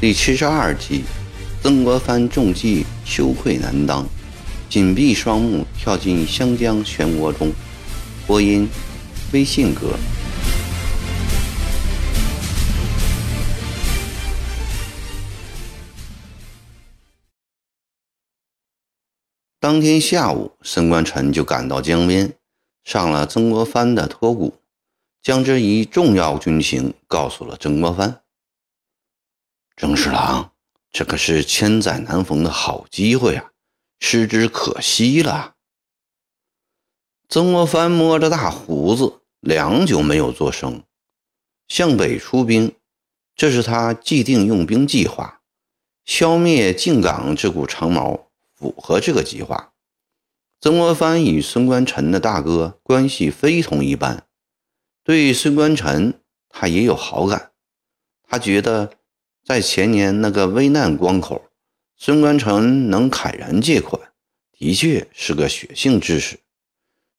第七十二集，曾国藩中计，羞愧难当，紧闭双目，跳进湘江漩涡中。播音：微信哥。当天下午，沈关臣就赶到江边，上了曾国藩的托鼓，将这一重要军情告诉了曾国藩。曾侍郎，这可是千载难逢的好机会啊，失之可惜了。曾国藩摸着大胡子，良久没有作声。向北出兵，这是他既定用兵计划。消灭靖港这股长毛，符合这个计划。曾国藩与孙观臣的大哥关系非同一般，对孙观臣他也有好感，他觉得。在前年那个危难关口，孙观臣能慨然借款，的确是个血性之士。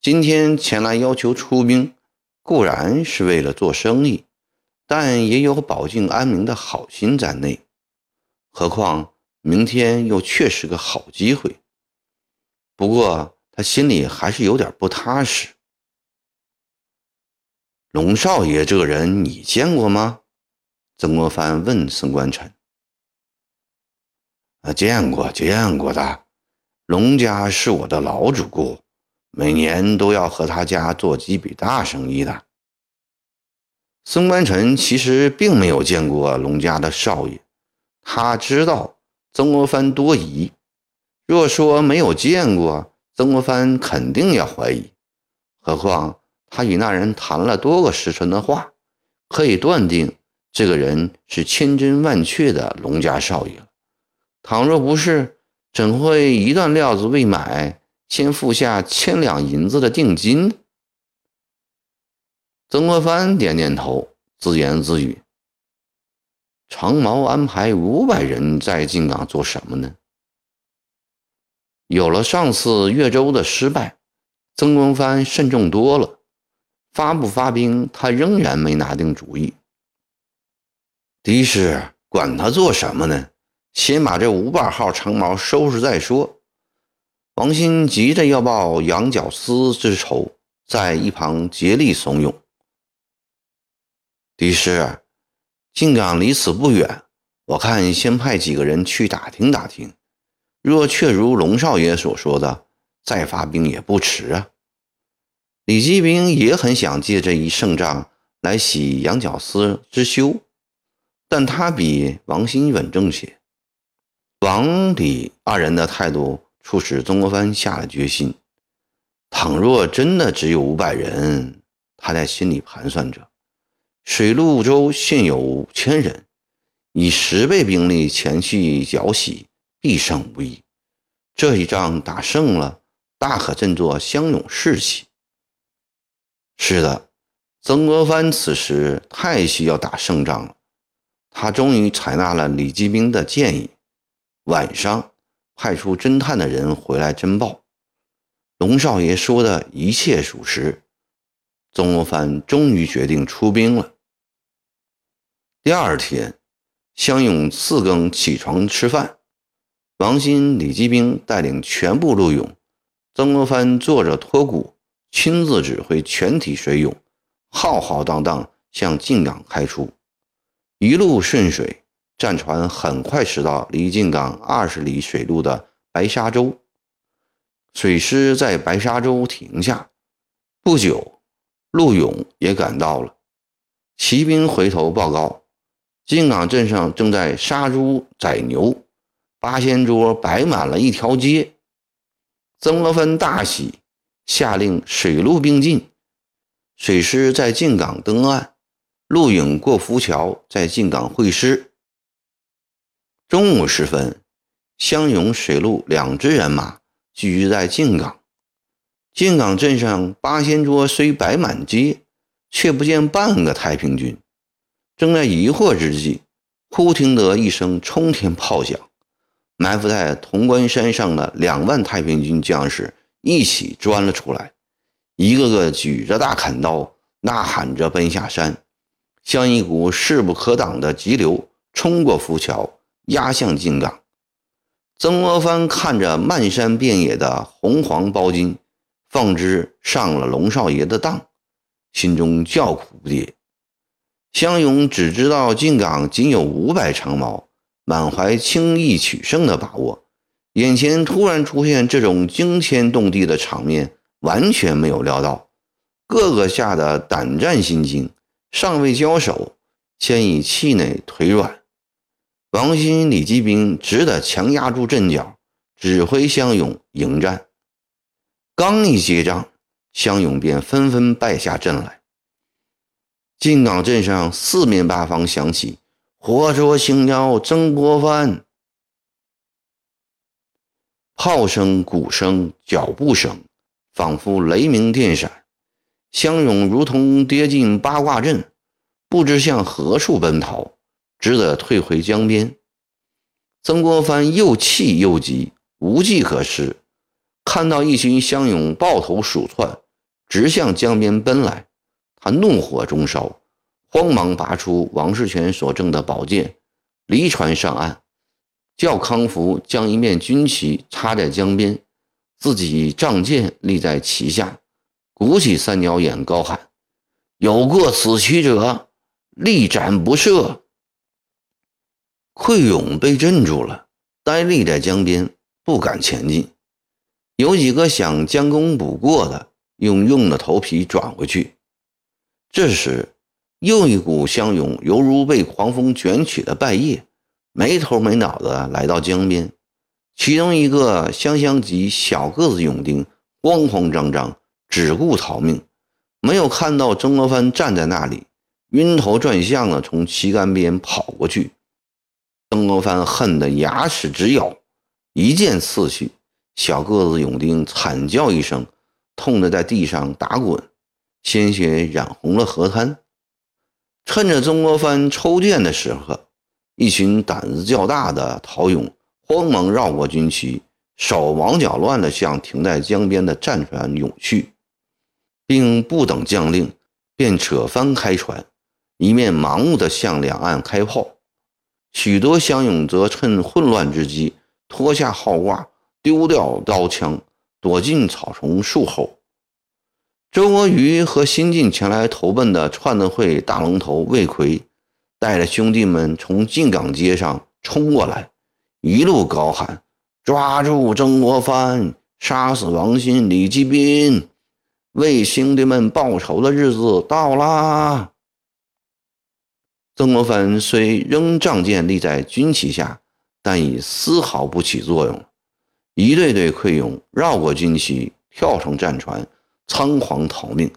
今天前来要求出兵，固然是为了做生意，但也有保境安民的好心在内。何况明天又确是个好机会。不过他心里还是有点不踏实。龙少爷这个人，你见过吗？曾国藩问孙观臣：“啊，见过见过的，龙家是我的老主顾，每年都要和他家做几笔大生意的。”孙观臣其实并没有见过龙家的少爷，他知道曾国藩多疑。若说没有见过，曾国藩肯定要怀疑。何况他与那人谈了多个时辰的话，可以断定。这个人是千真万确的龙家少爷，倘若不是，怎会一段料子未买，先付下千两银子的定金？曾国藩点点头，自言自语：“长毛安排五百人在靖港做什么呢？”有了上次越州的失败，曾国藩慎重多了，发不发兵，他仍然没拿定主意。的士管他做什么呢？先把这五百号长矛收拾再说。王鑫急着要报羊角司之仇，在一旁竭力怂恿。的士，靖港离此不远，我看先派几个人去打听打听。若确如龙少爷所说的，再发兵也不迟啊。李继兵也很想借这一胜仗来洗羊角司之羞。但他比王鑫稳重些。王李二人的态度促使曾国藩下了决心：倘若真的只有五百人，他在心里盘算着，水陆州现有五千人，以十倍兵力前去剿洗，必胜无疑。这一仗打胜了，大可振作乡勇士气。是的，曾国藩此时太需要打胜仗了。他终于采纳了李继兵的建议，晚上派出侦探的人回来侦报，龙少爷说的一切属实。曾国藩终于决定出兵了。第二天，湘勇四更起床吃饭，王鑫、李继兵带领全部陆勇，曾国藩坐着托鼓，亲自指挥全体水勇，浩浩荡荡向靖港开出。一路顺水，战船很快驶到离靖港二十里水路的白沙洲。水师在白沙洲停下，不久，陆勇也赶到了。骑兵回头报告，靖港镇上正在杀猪宰牛，八仙桌摆满了一条街。曾国藩大喜，下令水陆并进，水师在靖港登岸。陆勇过浮桥，在靖港会师。中午时分，湘勇水陆两支人马聚集在靖港。靖港镇上八仙桌虽摆满街，却不见半个太平军。正在疑惑之际，忽听得一声冲天炮响，埋伏在潼关山上的两万太平军将士一起钻了出来，一个个举着大砍刀，呐喊着奔下山，像一股势不可挡的急流，冲过浮桥，压向金港。曾国藩看着漫山遍野的红黄包金，方知上了龙少爷的当，心中叫苦不迭。湘勇只知道进港仅有五百长矛，满怀轻易取胜的把握，眼前突然出现这种惊天动地的场面，完全没有料到，个个吓得胆战心惊，尚未交手，先已气馁腿软。王鑫、李继兵只得强压住阵脚，指挥湘勇迎战。刚一接仗，湘勇便纷纷败下阵来。进港镇上四面八方响起“活捉星妖曾国藩”，炮声、鼓声、脚步声，仿佛雷鸣电闪。湘勇如同跌进八卦阵，不知向何处奔逃，只得退回江边。曾国藩又气又急，无计可施，看到一群湘勇抱头鼠窜，直向江边奔来。他怒火中烧，慌忙拔出王世全所赠的宝剑，离船上岸，叫康福将一面军旗插在江边，自己仗剑立在旗下，鼓起三角眼，高喊：“有过此旗者，立斩不赦！”溃勇被镇住了，呆立在江边，不敢前进。有几个想将功补过的，用用的头皮转回去。这时，又一股湘勇犹如被狂风卷起的败叶，没头没脑的来到江边。其中一个湘乡籍小个子勇丁慌慌张张，只顾逃命，没有看到曾国藩站在那里，晕头转向的从旗杆边跑过去。曾国藩恨得牙齿直咬，一剑刺去，小个子勇丁惨叫一声，痛得在地上打滚。鲜血染红了河滩。趁着曾国藩抽剑的时候，一群胆子较大的陶勇慌忙绕过军旗，手忙脚乱地向停在江边的战船涌去，并不等将令，便扯帆开船，一面盲目地向两岸开炮。许多乡勇则趁混乱之机脱下号挂，丢掉刀枪，躲进草丛树后。周国瑜和新晋前来投奔的串子会大龙头魏奎，带着兄弟们从进港街上冲过来，一路高喊：“抓住曾国藩，杀死王新、李继斌，为兄弟们报仇的日子到啦！”曾国藩虽仍仗剑立在军旗下，但已丝毫不起作用。一队队溃勇绕过军旗，跳上战船。仓皇逃命。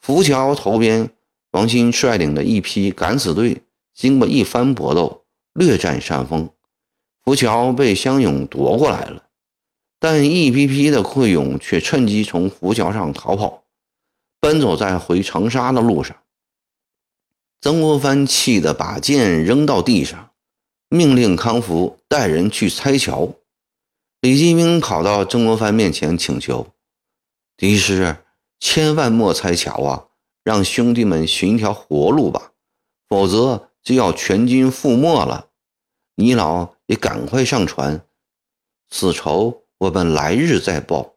浮桥头边，王鑫率领的一批敢死队经过一番搏斗，略占上风。浮桥被湘勇夺过来了，但一批批的溃勇却趁机从浮桥上逃跑，奔走在回长沙的路上。曾国藩气得把剑扔到地上，命令康福带人去拆桥。李继兵跑到曾国藩面前请求。敌师，千万莫拆桥啊！让兄弟们寻一条活路吧，否则就要全军覆没了。你老也赶快上船，此仇我们来日再报。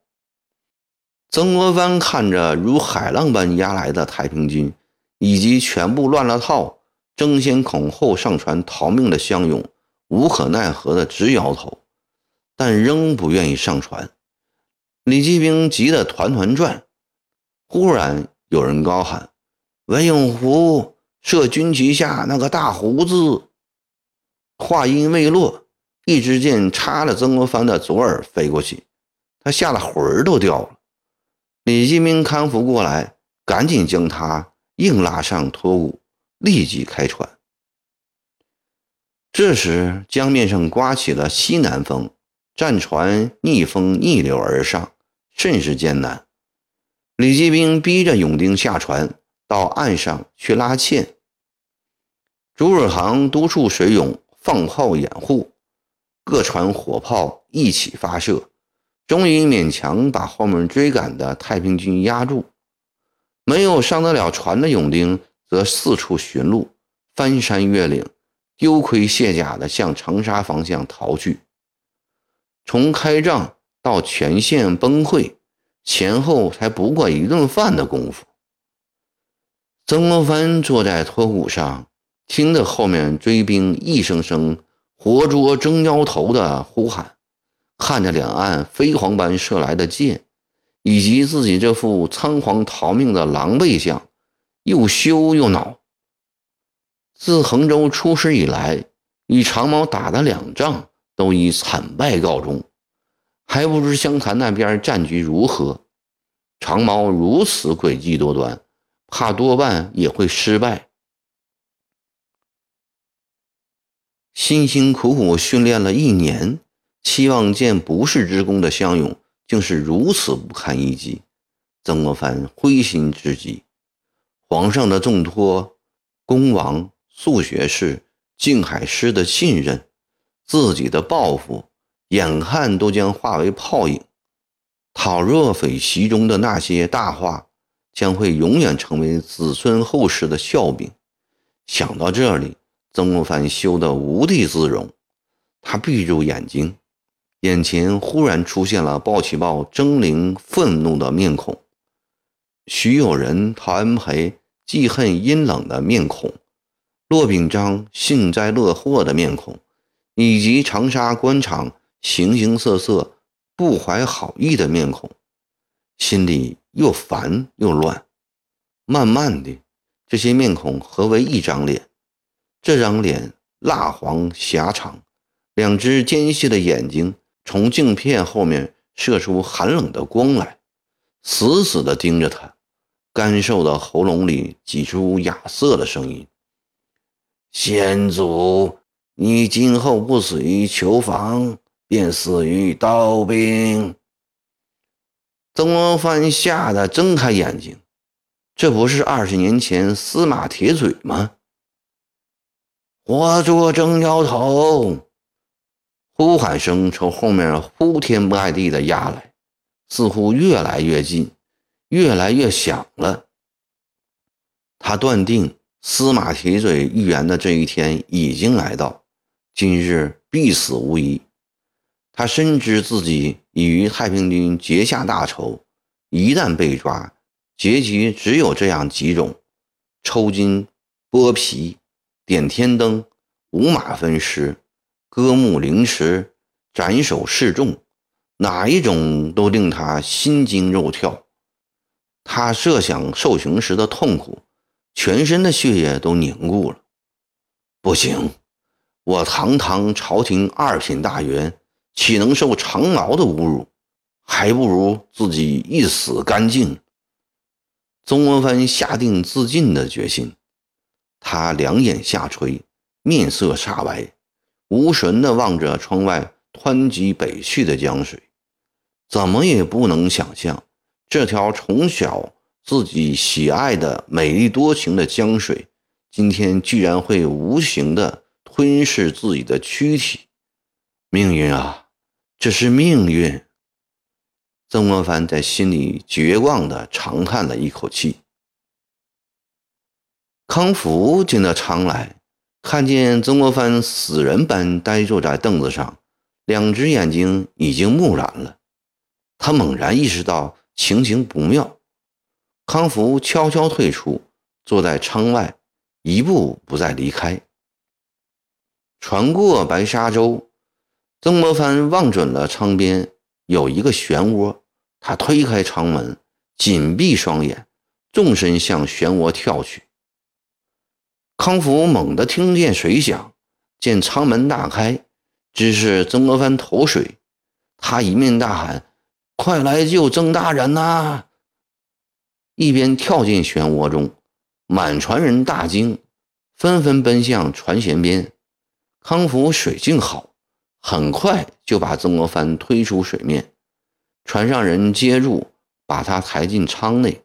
曾国藩看着如海浪般压来的太平军，以及全部乱了套、争先恐后上船逃命的乡勇，无可奈何的直摇头，但仍不愿意上船。李继兵急得团团转，忽然有人高喊：“文永福射军旗下那个大胡子！”话音未落，一支箭插了曾国藩的左耳飞过去，他吓得魂儿都掉了。李继兵康复过来，赶紧将他硬拉上托鼓，立即开船。这时江面上刮起了西南风，战船逆风逆流而上。甚是艰难，李继兵逼着勇丁下船到岸上去拉纤。朱尔航督促水勇放炮掩护，各船火炮一起发射，终于勉强把后面追赶的太平军压住。没有上得了船的勇丁，则四处寻路，翻山越岭，丢盔卸甲地向长沙方向逃去。从开仗到全线崩溃，前后才不过一顿饭的功夫。曾国藩坐在托骨上，听着后面追兵一声声“活捉征妖头”的呼喊，看着两岸飞蝗般射来的箭，以及自己这副仓皇逃命的狼狈相，又羞又恼。自衡州出师以来，与长毛打的两仗都以惨败告终，还不知湘潭那边战局如何。长毛如此诡计多端。怕多半也会失败。辛辛苦苦训练了一年，期望见不世之功的项勇，竟是如此不堪一击。曾国藩灰心至极。皇上的重托、恭王、素学士、靖海师的信任、自己的抱负，眼看都将化为泡影。讨若匪席中的那些大话。将会永远成为子孙后世的笑柄。想到这里，曾国藩羞得无地自容。他闭住眼睛，眼前忽然出现了鲍起豹狰狞愤怒的面孔，徐有仁、陶恩培记恨阴冷的面孔，骆秉章幸灾乐祸的面孔，以及长沙官场形形色色不怀好意的面孔，心里。又烦又乱，慢慢的，这些面孔合为一张脸。这张脸蜡黄狭长，两只尖细的眼睛从镜片后面射出寒冷的光来，死死地盯着他。干瘦的喉咙里挤出哑涩的声音：“先祖，你今后不死于囚房，便死于刀兵。”曾国藩吓得睁开眼睛，这不是二十年前司马铁嘴吗？活捉征妖头！呼喊声从后面呼天盖地的压来，似乎越来越近，越来越响了。他断定司马铁嘴预言的这一天已经来到，今日必死无疑。他深知自己已与太平军结下大仇，一旦被抓，结局只有这样几种：抽筋、剥皮、点天灯、五马分尸、割目凌迟、斩首示众，哪一种都令他心惊肉跳。他设想受刑时的痛苦，全身的血液都凝固了。不行，我堂堂朝廷二品大员。岂能受长毛的侮辱？还不如自己一死干净。曾国藩下定自尽的决心，他两眼下垂，面色煞白，无神地望着窗外湍急北去的江水，怎么也不能想象，这条从小自己喜爱的美丽多情的江水，今天居然会无形地吞噬自己的躯体。命运啊！这是命运。曾国藩在心里绝望地长叹了一口气。康福进到舱来，看见曾国藩死人般呆坐在凳子上，两只眼睛已经木然了。他猛然意识到情形不妙，康福悄悄退出，坐在舱外，一步不再离开。船过白沙洲。曾国藩望准了舱边有一个漩涡，他推开舱门，紧闭双眼，纵身向漩涡跳去。康福猛地听见水响，见舱门大开，只是曾国藩投水，他一面大喊：“快来救曾大人呐！”一边跳进漩涡中，满船人大惊，纷纷奔向船舷边。康福水性好。很快就把曾国藩推出水面，船上人接住，把他抬进舱内。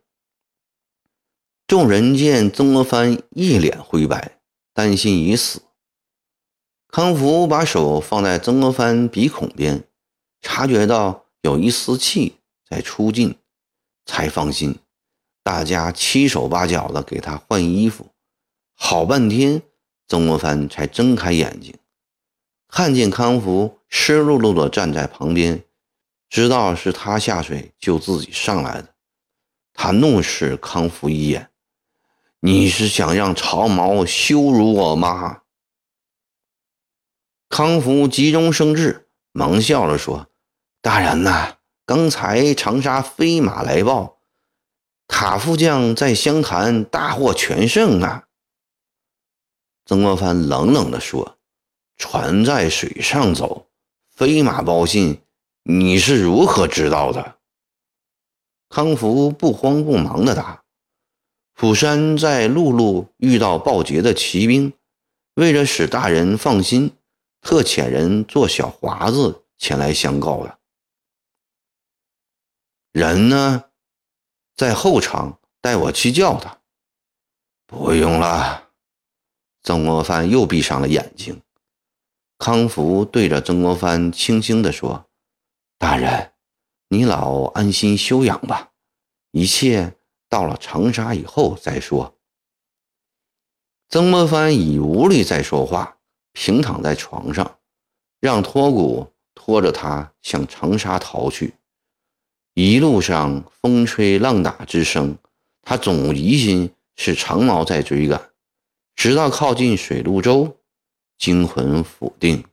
众人见曾国藩一脸灰白，担心已死。康福把手放在曾国藩鼻孔边，察觉到有一丝气在出进，才放心。大家七手八脚的给他换衣服，好半天，曾国藩才睁开眼睛，看见康福湿漉漉的站在旁边，知道是他下水救自己上来的。他怒视康福一眼：“你是想让长毛羞辱我吗？”康福急中生智，忙笑着说：“大人呐，刚才长沙飞马来报，塔副将在湘潭大获全胜啊。”曾国藩冷冷地说：“船在水上走，飞马报信，你是如何知道的？”康福不慌不忙地答：“釜山在陆路遇到报捷的骑兵，为了使大人放心，特遣人做小华子前来相告的。人呢，在后场，带我去叫他。不用了。”曾国藩又闭上了眼睛。康福对着曾国藩轻轻地说：“大人。”你老安心休养吧，一切到了长沙以后再说。曾国藩已无力再说话，平躺在床上，让托骨拖着他向长沙逃去。一路上风吹浪打之声，他总疑心是长毛在追赶，直到靠近水陆洲，惊魂甫定。